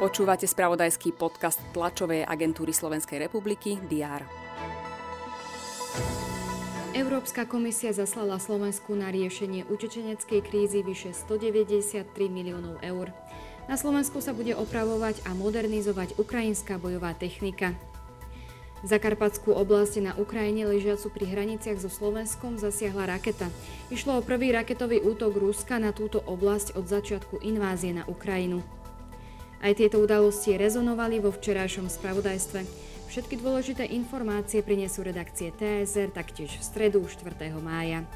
Počúvate spravodajský podcast tlačovej agentúry Slovenskej republiky DR. Európska komisia zaslala Slovensku na riešenie utečeneckej krízy vyše 193 miliónov eur. Na Slovensku sa bude opravovať a modernizovať ukrajinská bojová technika. Zakarpatskú oblasť na Ukrajine ležiacu pri hraniciach so Slovenskom zasiahla raketa. Išlo o prvý raketový útok Ruska na túto oblasť od začiatku invázie na Ukrajinu. Aj tieto udalosti rezonovali vo včerajšom spravodajstve. Všetky dôležité informácie prinesú redakcie TSR taktiež v stredu 4. mája.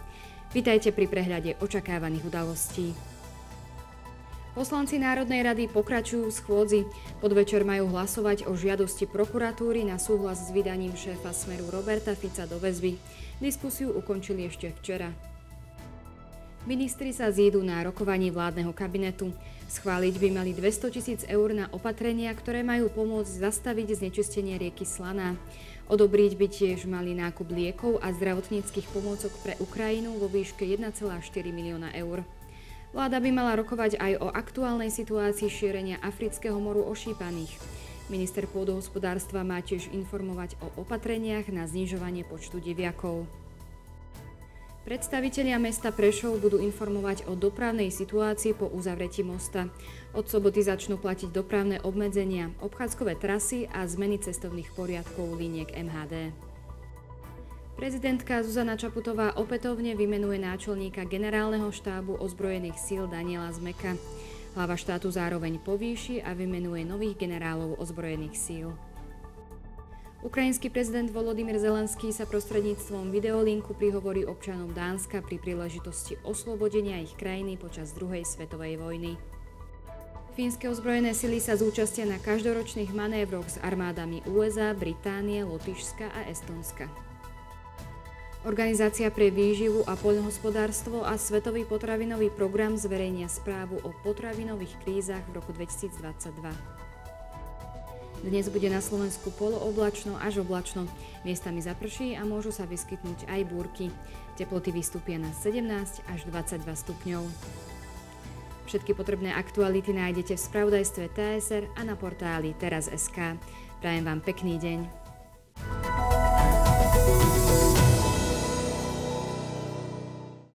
Vítajte pri prehľade očakávaných udalostí. Poslanci Národnej rady pokračujú v schôdzi. Podvečer majú hlasovať o žiadosti prokuratúry na súhlas s vydaním šéfa Smeru Roberta Fica do väzby. Diskusiu ukončili ešte včera. Ministri sa zídu na rokovaní vládneho kabinetu. Schváliť by mali 200 tisíc eur na opatrenia, ktoré majú pomôcť zastaviť znečistenie rieky Slaná. Odobriť by tiež mali nákup liekov a zdravotníckých pomôcok pre Ukrajinu vo výške 1,4 milióna eur. Vláda by mala rokovať aj o aktuálnej situácii šírenia afrického moru ošípaných. Minister pôdohospodárstva má tiež informovať o opatreniach na znižovanie počtu deviakov. Predstavitelia mesta Prešov budú informovať o dopravnej situácii po uzavretí mosta. Od soboty začnú platiť dopravné obmedzenia, obchádzkové trasy a zmeny cestovných poriadkov liniek MHD. Prezidentka Zuzana Čaputová opätovne vymenuje náčelníka generálneho štábu ozbrojených síl Daniela Zmeka. Hlava štátu zároveň povýši a vymenuje nových generálov ozbrojených síl. Ukrajinský prezident Volodymyr Zelenský sa prostredníctvom videolinku prihovorí občanom Dánska pri príležitosti oslobodenia ich krajiny počas druhej svetovej vojny. Fínske ozbrojené sily sa zúčastia na každoročných manévroch s armádami USA, Británie, Lotyšska a Estonska. Organizácia pre výživu a poľnohospodárstvo a Svetový potravinový program zverejnia správu o potravinových krízach v roku 2022. Dnes bude na Slovensku polooblačno až oblačno. Miestami zaprší a môžu sa vyskytnúť aj búrky. Teploty vystúpia na 17 až 22 stupňov. Všetky potrebné aktuality nájdete v spravodajstve TSR a na portáli teraz.sk. Prajem vám pekný deň.